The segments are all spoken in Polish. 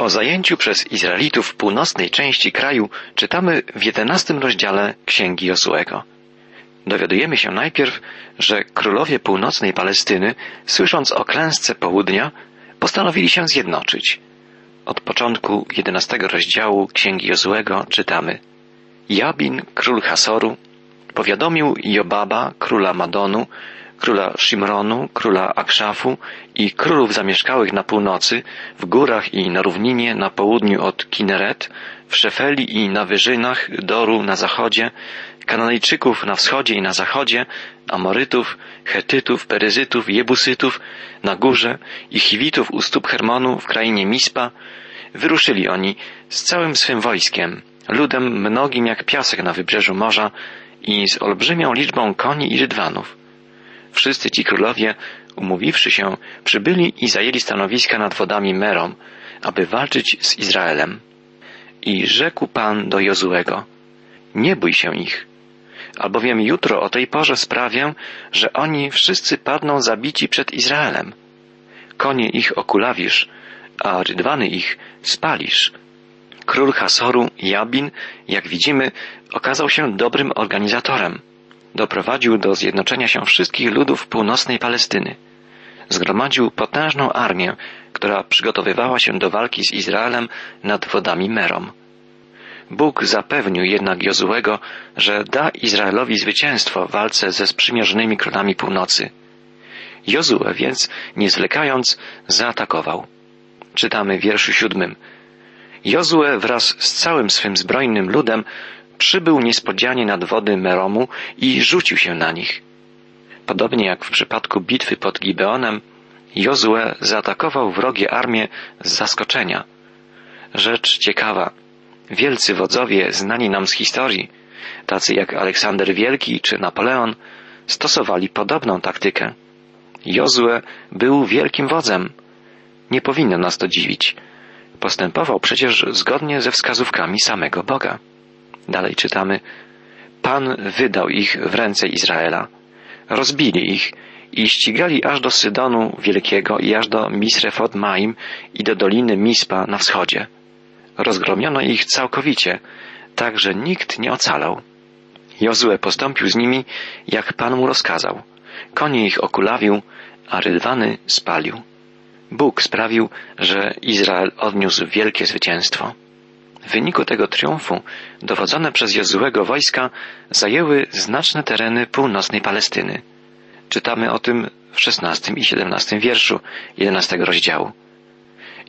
O zajęciu przez Izraelitów północnej części kraju czytamy w jedenastym rozdziale Księgi Josuego. Dowiadujemy się najpierw, że królowie północnej Palestyny, słysząc o klęsce południa, postanowili się zjednoczyć. Od początku jedenastego rozdziału Księgi Josuego czytamy Jabin, król Hasoru, powiadomił Jobaba, króla Madonu, króla Shimronu, króla Akszafu i królów zamieszkałych na północy, w górach i na równinie na południu od Kineret, w Szefeli i na wyżynach Doru na zachodzie, Kananejczyków na wschodzie i na zachodzie, Amorytów, Chetytów, Peryzytów, Jebusytów na górze i Chiwitów u stóp Hermonu w krainie Mispa, wyruszyli oni z całym swym wojskiem, ludem mnogim jak piasek na wybrzeżu morza i z olbrzymią liczbą koni i rydwanów. Wszyscy ci królowie, umówiwszy się, przybyli i zajęli stanowiska nad wodami Merom, aby walczyć z Izraelem. I rzekł Pan do Jozuego, nie bój się ich, albowiem jutro o tej porze sprawię, że oni wszyscy padną zabici przed Izraelem. Konie ich okulawisz, a rydwany ich spalisz. Król Hasoru, Jabin, jak widzimy, okazał się dobrym organizatorem. Doprowadził do zjednoczenia się wszystkich ludów północnej Palestyny. Zgromadził potężną armię, która przygotowywała się do walki z Izraelem nad wodami Merom. Bóg zapewnił jednak Jozuego, że da Izraelowi zwycięstwo w walce ze sprzymierzonymi królami północy. Jozue więc, nie zwlekając, zaatakował. Czytamy w wierszu siódmym. Jozue wraz z całym swym zbrojnym ludem przybył niespodzianie nad wody Meromu i rzucił się na nich. Podobnie jak w przypadku bitwy pod Gibeonem, Jozue zaatakował wrogie armię z zaskoczenia. Rzecz ciekawa. Wielcy wodzowie znani nam z historii, tacy jak Aleksander Wielki czy Napoleon, stosowali podobną taktykę. Jozue był wielkim wodzem. Nie powinno nas to dziwić. Postępował przecież zgodnie ze wskazówkami samego Boga. Dalej czytamy, Pan wydał ich w ręce Izraela. Rozbili ich i ścigali aż do Sydonu Wielkiego i aż do Misrefot Maim i do doliny Mispa na wschodzie. Rozgromiono ich całkowicie, tak że nikt nie ocalał. Jozue postąpił z nimi, jak Pan mu rozkazał. Konie ich okulawił, a rydwany spalił. Bóg sprawił, że Izrael odniósł wielkie zwycięstwo. W wyniku tego triumfu dowodzone przez Jozuego wojska zajęły znaczne tereny północnej Palestyny. Czytamy o tym w szesnastym i siedemnastym wierszu jedenastego rozdziału.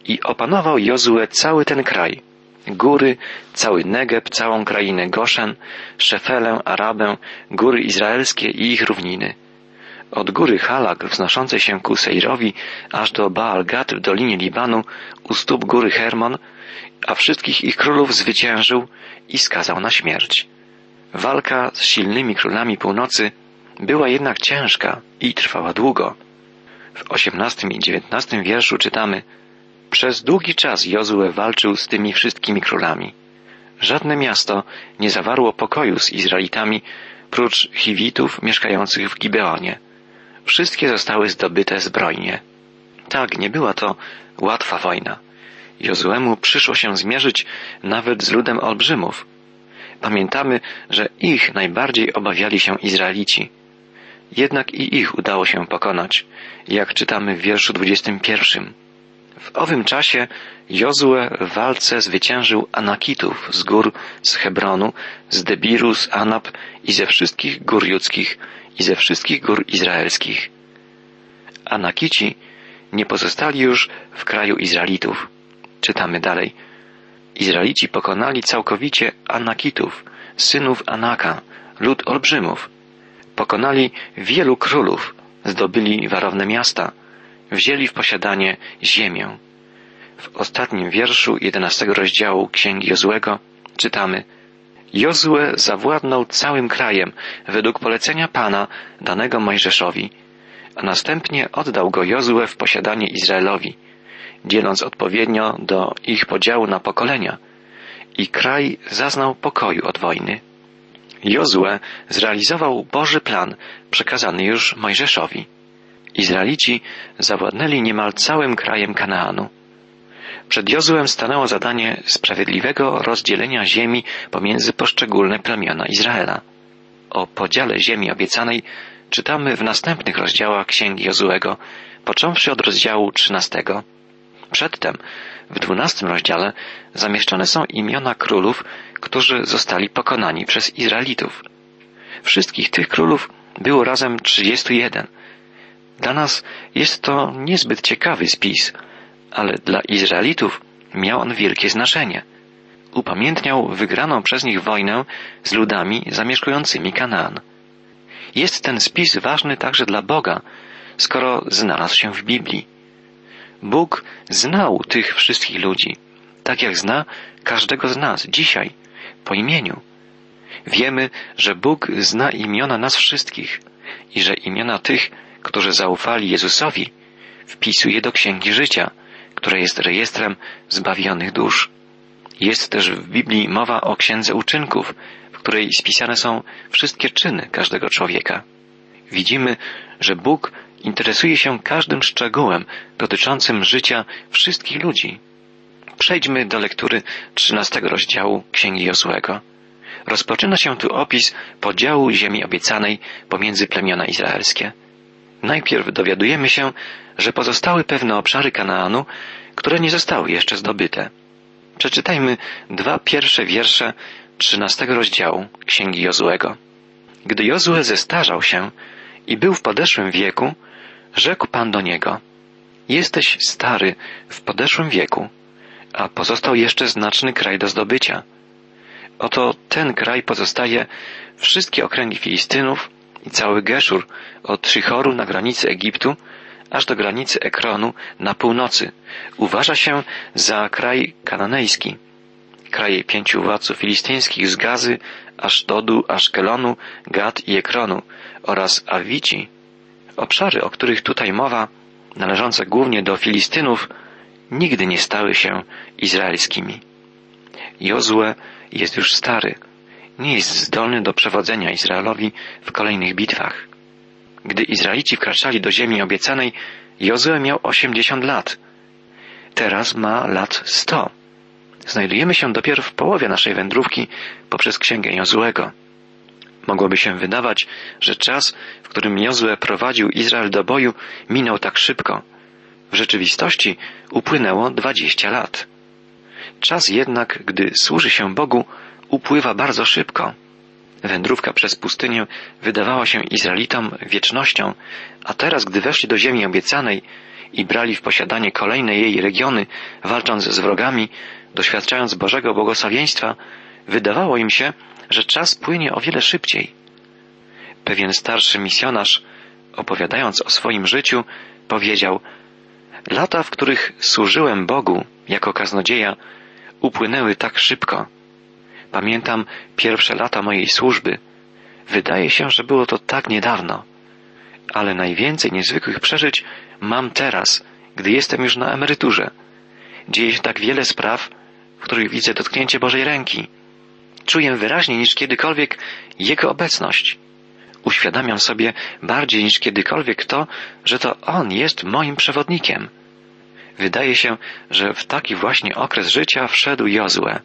I opanował Jozue cały ten kraj, góry, cały Negeb, całą krainę Goszen, Szefelę, Arabę, góry izraelskie i ich równiny. Od góry Halak wznoszącej się ku Sejrowi, aż do Baal Gad w dolinie Libanu, u stóp góry Hermon, a wszystkich ich królów zwyciężył i skazał na śmierć. Walka z silnymi królami północy była jednak ciężka i trwała długo. W osiemnastym i dziewiętnastym wierszu czytamy Przez długi czas Jozue walczył z tymi wszystkimi królami. Żadne miasto nie zawarło pokoju z Izraelitami, prócz Chiwitów mieszkających w Gibeonie. Wszystkie zostały zdobyte zbrojnie. Tak, nie była to łatwa wojna. Jozuemu przyszło się zmierzyć nawet z ludem olbrzymów. Pamiętamy, że ich najbardziej obawiali się Izraelici. Jednak i ich udało się pokonać, jak czytamy w wierszu 21. W owym czasie Jozue w walce zwyciężył Anakitów z gór z Hebronu, z Debiru, z Anab i ze wszystkich gór judzkich i ze wszystkich gór izraelskich. Anakici nie pozostali już w kraju Izraelitów. Czytamy dalej. Izraelici pokonali całkowicie Anakitów, synów Anaka, lud olbrzymów. Pokonali wielu królów, zdobyli warowne miasta, wzięli w posiadanie ziemię. W ostatnim wierszu jedenastego rozdziału Księgi Jozłego czytamy Jozue zawładnął całym krajem według polecenia Pana danego Mojżeszowi, a następnie oddał go Jozue w posiadanie Izraelowi, dzieląc odpowiednio do ich podziału na pokolenia i kraj zaznał pokoju od wojny. Jozue zrealizował Boży plan przekazany już Mojżeszowi. Izraelici zawładnęli niemal całym krajem Kanaanu. Przed Jozuem stanęło zadanie sprawiedliwego rozdzielenia ziemi pomiędzy poszczególne plemiona Izraela. O podziale ziemi obiecanej czytamy w następnych rozdziałach Księgi Jozuego, począwszy od rozdziału trzynastego. Przedtem, w dwunastym rozdziale, zamieszczone są imiona królów, którzy zostali pokonani przez Izraelitów. Wszystkich tych królów było razem trzydziestu jeden. Dla nas jest to niezbyt ciekawy spis, ale dla Izraelitów miał on wielkie znaczenie. Upamiętniał wygraną przez nich wojnę z ludami zamieszkującymi Kanaan. Jest ten spis ważny także dla Boga, skoro znalazł się w Biblii. Bóg znał tych wszystkich ludzi, tak jak zna każdego z nas dzisiaj, po imieniu. Wiemy, że Bóg zna imiona nas wszystkich i że imiona tych, którzy zaufali Jezusowi, wpisuje do Księgi Życia, która jest rejestrem zbawionych dusz. Jest też w Biblii mowa o Księdze Uczynków, w której spisane są wszystkie czyny każdego człowieka. Widzimy, że Bóg interesuje się każdym szczegółem dotyczącym życia wszystkich ludzi. Przejdźmy do lektury trzynastego rozdziału Księgi Jozłego. Rozpoczyna się tu opis podziału ziemi obiecanej pomiędzy plemiona izraelskie. Najpierw dowiadujemy się, że pozostały pewne obszary Kanaanu, które nie zostały jeszcze zdobyte. Przeczytajmy dwa pierwsze wiersze trzynastego rozdziału Księgi Jozłego. Gdy Jozue zestarzał się i był w podeszłym wieku, rzekł Pan do niego, jesteś stary w podeszłym wieku, a pozostał jeszcze znaczny kraj do zdobycia. Oto ten kraj pozostaje wszystkie okręgi Filistynów i cały Geszur od Szychoru na granicy Egiptu aż do granicy Ekronu na północy. Uważa się za kraj kananejski. Kraje pięciu władców filistyńskich z Gazy, Asztodu, Aszkelonu, Gad i Ekronu oraz Awici. Obszary, o których tutaj mowa, należące głównie do Filistynów, nigdy nie stały się izraelskimi. Jozue jest już stary, nie jest zdolny do przewodzenia Izraelowi w kolejnych bitwach. Gdy Izraelici wkraczali do ziemi obiecanej, Jozue miał osiemdziesiąt lat. Teraz ma lat sto. Znajdujemy się dopiero w połowie naszej wędrówki poprzez księgę Jozuego. Mogłoby się wydawać, że czas, w którym Jozue prowadził Izrael do boju, minął tak szybko. W rzeczywistości upłynęło dwadzieścia lat. Czas jednak, gdy służy się Bogu, upływa bardzo szybko. Wędrówka przez pustynię wydawała się Izraelitom wiecznością, a teraz, gdy weszli do ziemi obiecanej i brali w posiadanie kolejne jej regiony, walcząc z wrogami, doświadczając Bożego błogosławieństwa, wydawało im się, że czas płynie o wiele szybciej. Pewien starszy misjonarz, opowiadając o swoim życiu, powiedział Lata, w których służyłem Bogu jako kaznodzieja, upłynęły tak szybko. Pamiętam pierwsze lata mojej służby. Wydaje się, że było to tak niedawno. Ale najwięcej niezwykłych przeżyć mam teraz, gdy jestem już na emeryturze. Dzieje się tak wiele spraw, w których widzę dotknięcie Bożej ręki. Czuję wyraźniej niż kiedykolwiek Jego obecność. Uświadamiam sobie bardziej niż kiedykolwiek to, że to On jest moim przewodnikiem. Wydaje się, że w taki właśnie okres życia wszedł Jozue.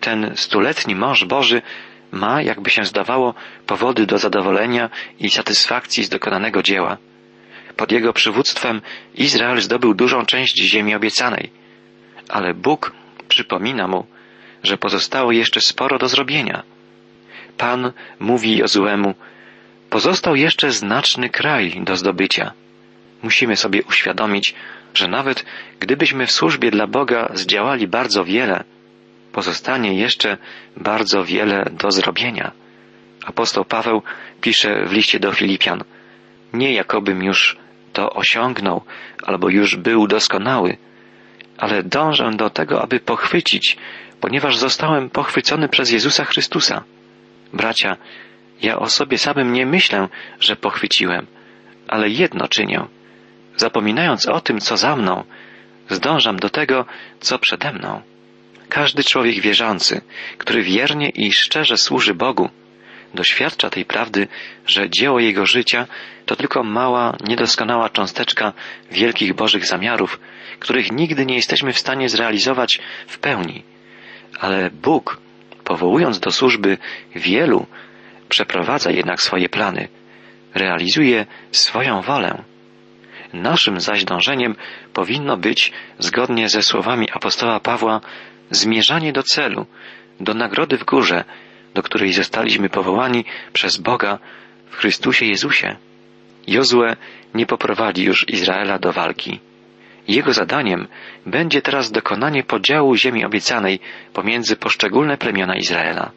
Ten stuletni mąż Boży ma, jakby się zdawało, powody do zadowolenia i satysfakcji z dokonanego dzieła. Pod jego przywództwem Izrael zdobył dużą część ziemi obiecanej, ale Bóg przypomina mu, że pozostało jeszcze sporo do zrobienia. Pan mówi Jozuemu, pozostał jeszcze znaczny kraj do zdobycia. Musimy sobie uświadomić, że nawet gdybyśmy w służbie dla Boga zdziałali bardzo wiele, pozostanie jeszcze bardzo wiele do zrobienia. Apostoł Paweł pisze w liście do Filipian, nie jakobym już to osiągnął albo już był doskonały, ale dążę do tego, aby pochwycić, ponieważ zostałem pochwycony przez Jezusa Chrystusa. Bracia, ja o sobie samym nie myślę, że pochwyciłem, ale jedno czynię. Zapominając o tym, co za mną, zdążam do tego, co przede mną. Każdy człowiek wierzący, który wiernie i szczerze służy Bogu, doświadcza tej prawdy, że dzieło jego życia to tylko mała, niedoskonała cząsteczka wielkich Bożych zamiarów, których nigdy nie jesteśmy w stanie zrealizować w pełni. Ale Bóg, powołując do służby wielu, przeprowadza jednak swoje plany, realizuje swoją wolę. Naszym zaś dążeniem powinno być, zgodnie ze słowami apostoła Pawła, zmierzanie do celu, do nagrody w górze, do której zostaliśmy powołani przez Boga w Chrystusie Jezusie. Jozue nie poprowadzi już Izraela do walki. Jego zadaniem będzie teraz dokonanie podziału ziemi obiecanej pomiędzy poszczególne plemiona Izraela.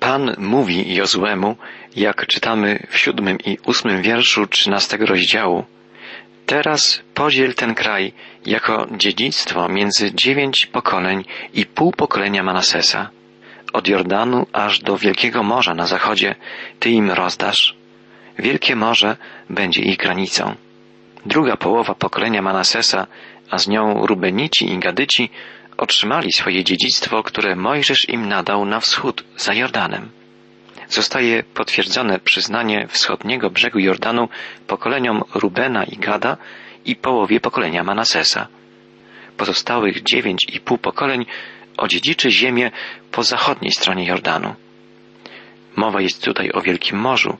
Pan mówi Jozuemu, jak czytamy w siódmym i ósmym wierszu trzynastego rozdziału, Teraz podziel ten kraj jako dziedzictwo między dziewięć pokoleń i pół pokolenia Manasesa. Od Jordanu aż do Wielkiego Morza na zachodzie Ty im rozdasz. Wielkie Morze będzie ich granicą. Druga połowa pokolenia Manasesa, a z nią Rubenici i Gadyci, otrzymali swoje dziedzictwo, które Mojżesz im nadał na wschód za Jordanem zostaje potwierdzone przyznanie wschodniego brzegu Jordanu pokoleniom Rubena i Gada i połowie pokolenia Manasesa. Pozostałych dziewięć i pół pokoleń odziedziczy ziemię po zachodniej stronie Jordanu. Mowa jest tutaj o Wielkim Morzu.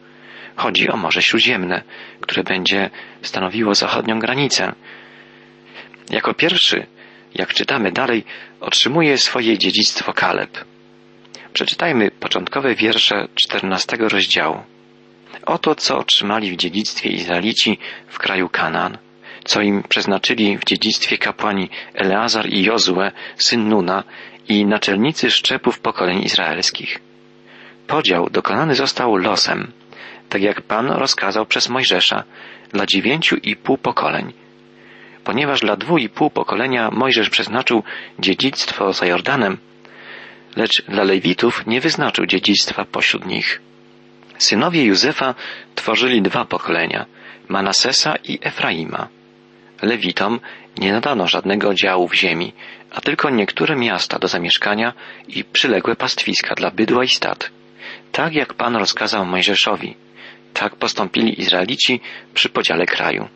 Chodzi o Morze Śródziemne, które będzie stanowiło zachodnią granicę. Jako pierwszy, jak czytamy dalej, otrzymuje swoje dziedzictwo Kaleb. Przeczytajmy początkowe wiersze czternastego rozdziału. Oto, co otrzymali w dziedzictwie Izraelici w kraju Kanaan, co im przeznaczyli w dziedzictwie kapłani Eleazar i Jozue, syn Nuna i naczelnicy szczepów pokoleń izraelskich. Podział dokonany został losem, tak jak Pan rozkazał przez Mojżesza, dla dziewięciu i pół pokoleń. Ponieważ dla dwóch i pół pokolenia Mojżesz przeznaczył dziedzictwo za Jordanem, lecz dla Lewitów nie wyznaczył dziedzictwa pośród nich. Synowie Józefa tworzyli dwa pokolenia, Manasesa i Efraima. Lewitom nie nadano żadnego działu w ziemi, a tylko niektóre miasta do zamieszkania i przyległe pastwiska dla bydła i stad. Tak jak Pan rozkazał Mojżeszowi, tak postąpili Izraelici przy podziale kraju.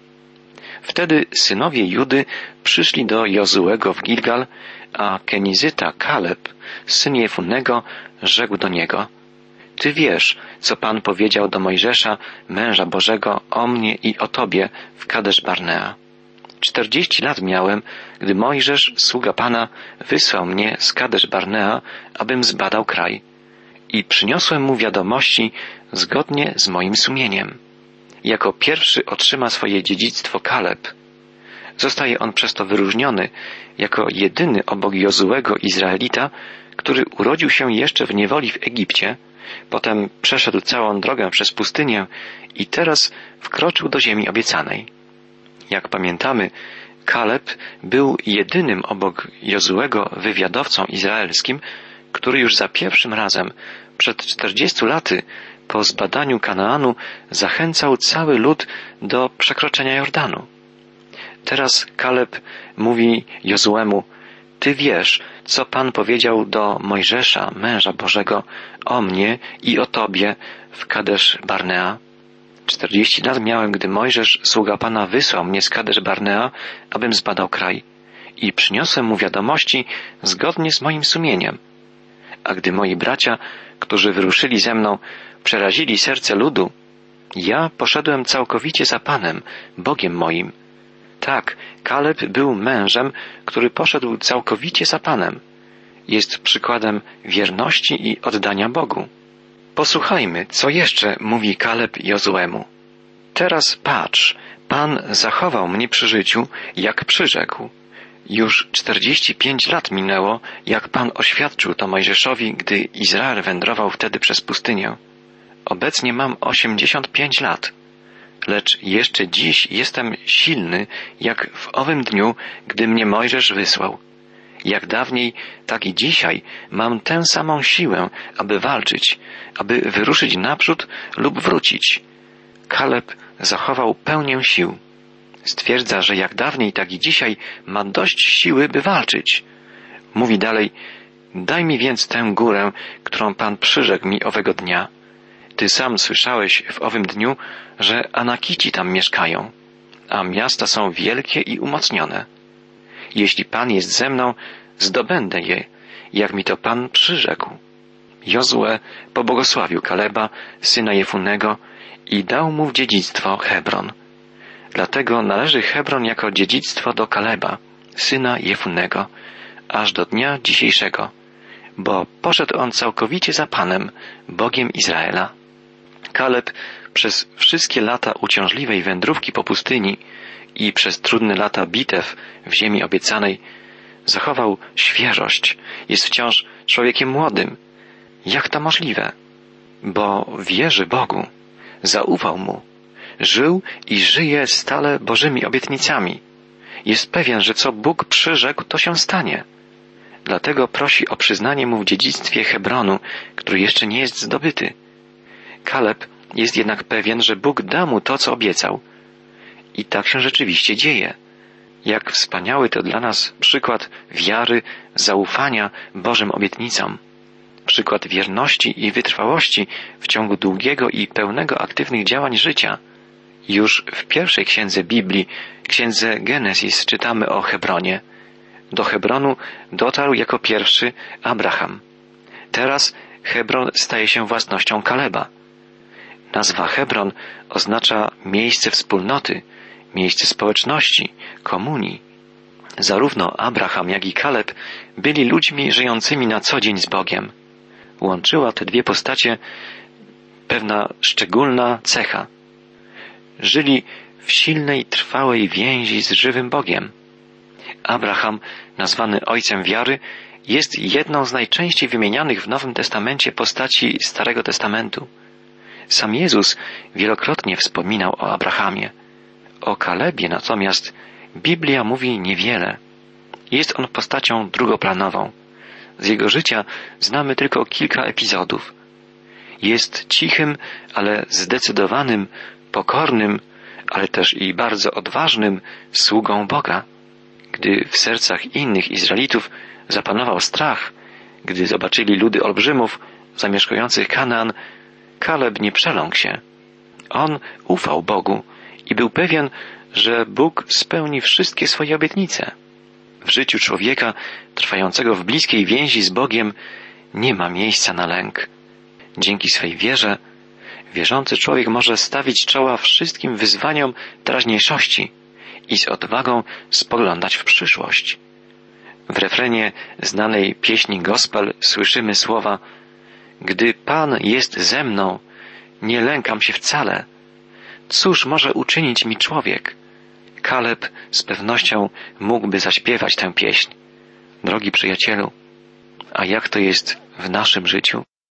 Wtedy synowie Judy przyszli do Jozułego w Gilgal, a Kenizyta Kaleb, syn Jefunnego, rzekł do niego, Ty wiesz, co Pan powiedział do Mojżesza, męża Bożego, o mnie i o Tobie w Kadesz Barnea. Czterdzieści lat miałem, gdy Mojżesz, sługa Pana, wysłał mnie z Kadesz Barnea, abym zbadał kraj. I przyniosłem mu wiadomości zgodnie z moim sumieniem. Jako pierwszy otrzyma swoje dziedzictwo Kaleb. Zostaje on przez to wyróżniony jako jedyny obok Jozułego Izraelita, który urodził się jeszcze w niewoli w Egipcie, potem przeszedł całą drogę przez pustynię i teraz wkroczył do ziemi obiecanej. Jak pamiętamy, Kaleb był jedynym obok Jozułego wywiadowcą izraelskim, który już za pierwszym razem przed czterdziestu laty po zbadaniu Kanaanu zachęcał cały lud do przekroczenia Jordanu. Teraz Kaleb mówi Jozuemu, Ty wiesz, co Pan powiedział do Mojżesza, męża Bożego, o mnie i o Tobie w Kadesz Barnea. Czterdzieści lat miałem, gdy Mojżesz, sługa Pana, wysłał mnie z Kadesz Barnea, abym zbadał kraj i przyniosłem mu wiadomości zgodnie z moim sumieniem. A gdy moi bracia, którzy wyruszyli ze mną, przerazili serce ludu, ja poszedłem całkowicie za Panem, Bogiem moim. Tak, Kaleb był mężem, który poszedł całkowicie za Panem. Jest przykładem wierności i oddania Bogu. Posłuchajmy, co jeszcze mówi Kaleb Jozuemu. Teraz patrz, Pan zachował mnie przy życiu, jak przyrzekł. Już czterdzieści pięć lat minęło, jak Pan oświadczył to Mojżeszowi, gdy Izrael wędrował wtedy przez pustynię. Obecnie mam osiemdziesiąt pięć lat, lecz jeszcze dziś jestem silny, jak w owym dniu, gdy mnie Mojżesz wysłał. Jak dawniej, tak i dzisiaj mam tę samą siłę, aby walczyć, aby wyruszyć naprzód lub wrócić. Kaleb zachował pełnię sił. Stwierdza, że jak dawniej, tak i dzisiaj ma dość siły, by walczyć. Mówi dalej, daj mi więc tę górę, którą Pan przyrzekł mi owego dnia. Ty sam słyszałeś w owym dniu, że Anakici tam mieszkają, a miasta są wielkie i umocnione. Jeśli Pan jest ze mną, zdobędę je, jak mi to Pan przyrzekł. Jozue pobłogosławił Kaleba, syna Jefunnego, i dał mu w dziedzictwo Hebron. Dlatego należy Hebron jako dziedzictwo do Kaleba, syna Jefunnego, aż do dnia dzisiejszego, bo poszedł on całkowicie za Panem, Bogiem Izraela. Kaleb przez wszystkie lata uciążliwej wędrówki po pustyni i przez trudne lata bitew w ziemi obiecanej zachował świeżość, jest wciąż człowiekiem młodym. Jak to możliwe? Bo wierzy Bogu, zaufał Mu, żył i żyje stale Bożymi obietnicami. Jest pewien, że co Bóg przyrzekł, to się stanie. Dlatego prosi o przyznanie mu w dziedzictwie Hebronu, który jeszcze nie jest zdobyty. Kaleb jest jednak pewien, że Bóg da mu to, co obiecał. I tak się rzeczywiście dzieje. Jak wspaniały to dla nas przykład wiary, zaufania Bożym obietnicom. Przykład wierności i wytrwałości w ciągu długiego i pełnego aktywnych działań życia. Już w pierwszej księdze Biblii, księdze Genesis, czytamy o Hebronie. Do Hebronu dotarł jako pierwszy Abraham. Teraz Hebron staje się własnością Kaleba. Nazwa Hebron oznacza miejsce wspólnoty, miejsce społeczności, komunii. Zarówno Abraham, jak i Kaleb byli ludźmi żyjącymi na co dzień z Bogiem. Łączyła te dwie postacie pewna szczególna cecha. Żyli w silnej, trwałej więzi z żywym Bogiem. Abraham, nazwany ojcem wiary, jest jedną z najczęściej wymienianych w Nowym Testamencie postaci Starego Testamentu. Sam Jezus wielokrotnie wspominał o Abrahamie. O Kalebie natomiast Biblia mówi niewiele. Jest on postacią drugoplanową. Z jego życia znamy tylko kilka epizodów. Jest cichym, ale zdecydowanym, pokornym, ale też i bardzo odważnym sługą Boga. Gdy w sercach innych Izraelitów zapanował strach, gdy zobaczyli ludy olbrzymów zamieszkujących Kanaan, Kaleb nie przeląkł się. On ufał Bogu i był pewien, że Bóg spełni wszystkie swoje obietnice. W życiu człowieka trwającego w bliskiej więzi z Bogiem nie ma miejsca na lęk. Dzięki swej wierze wierzący człowiek może stawić czoła wszystkim wyzwaniom teraźniejszości i z odwagą spoglądać w przyszłość. W refrenie znanej pieśni gospel słyszymy słowa Gdy Pan jest ze mną, nie lękam się wcale. Cóż może uczynić mi człowiek? Kaleb z pewnością mógłby zaśpiewać tę pieśń. Drogi przyjacielu, a jak to jest w naszym życiu?